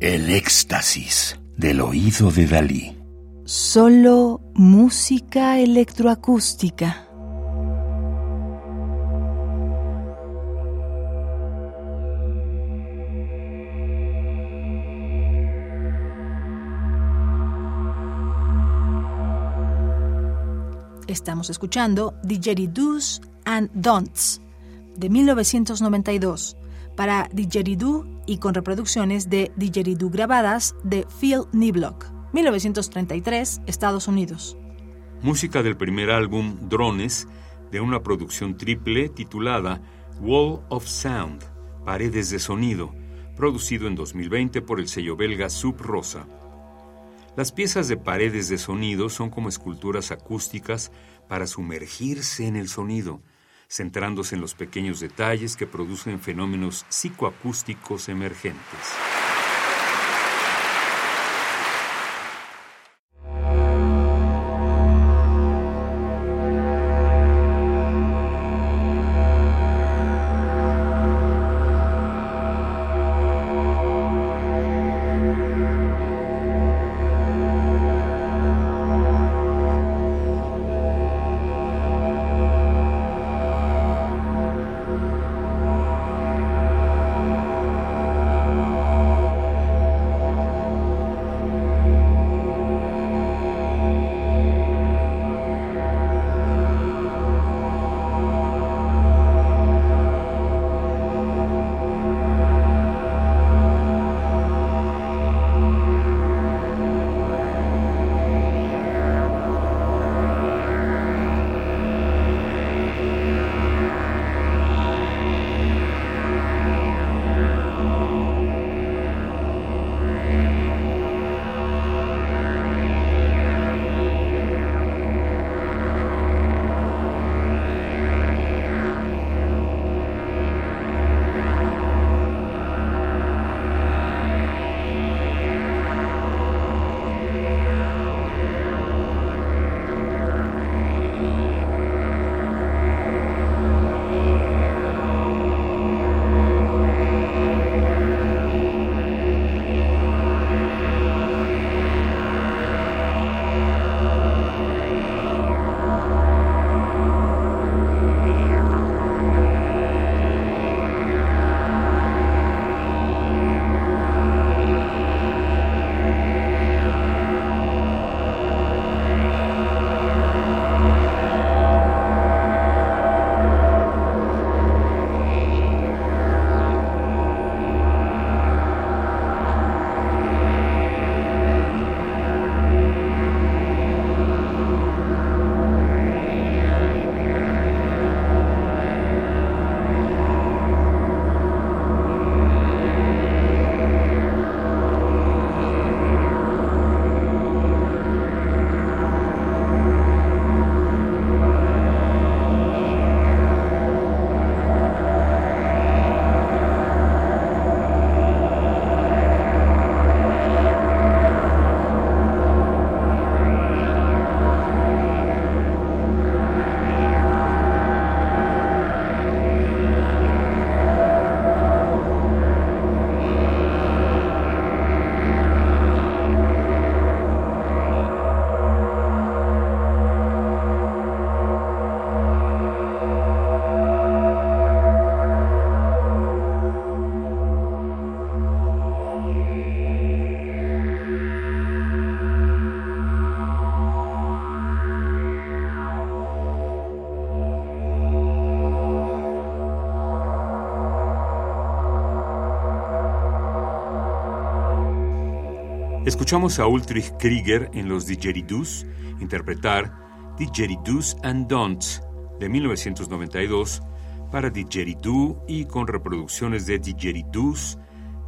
El éxtasis del oído de Dalí. Solo música electroacústica. Estamos escuchando Didgeridoos and Don'ts de 1992 para Didgeridoo y con reproducciones de Didgeridoo grabadas de Phil Niblock, 1933, Estados Unidos. Música del primer álbum Drones de una producción triple titulada Wall of Sound, Paredes de Sonido, producido en 2020 por el sello belga Sub Rosa. Las piezas de paredes de sonido son como esculturas acústicas para sumergirse en el sonido, centrándose en los pequeños detalles que producen fenómenos psicoacústicos emergentes. Escuchamos a Ulrich Krieger en los Didgeridoos interpretar Didgeridoos and Don'ts de 1992 para Didgeridoo y con reproducciones de Didgeridoos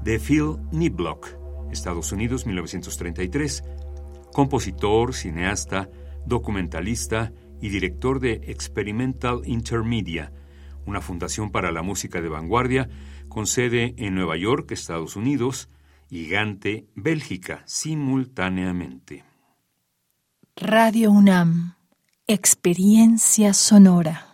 de Phil Niblock, Estados Unidos 1933, compositor, cineasta, documentalista y director de Experimental Intermedia, una fundación para la música de vanguardia con sede en Nueva York, Estados Unidos, y Gante, Bélgica, simultáneamente. Radio UNAM, experiencia sonora.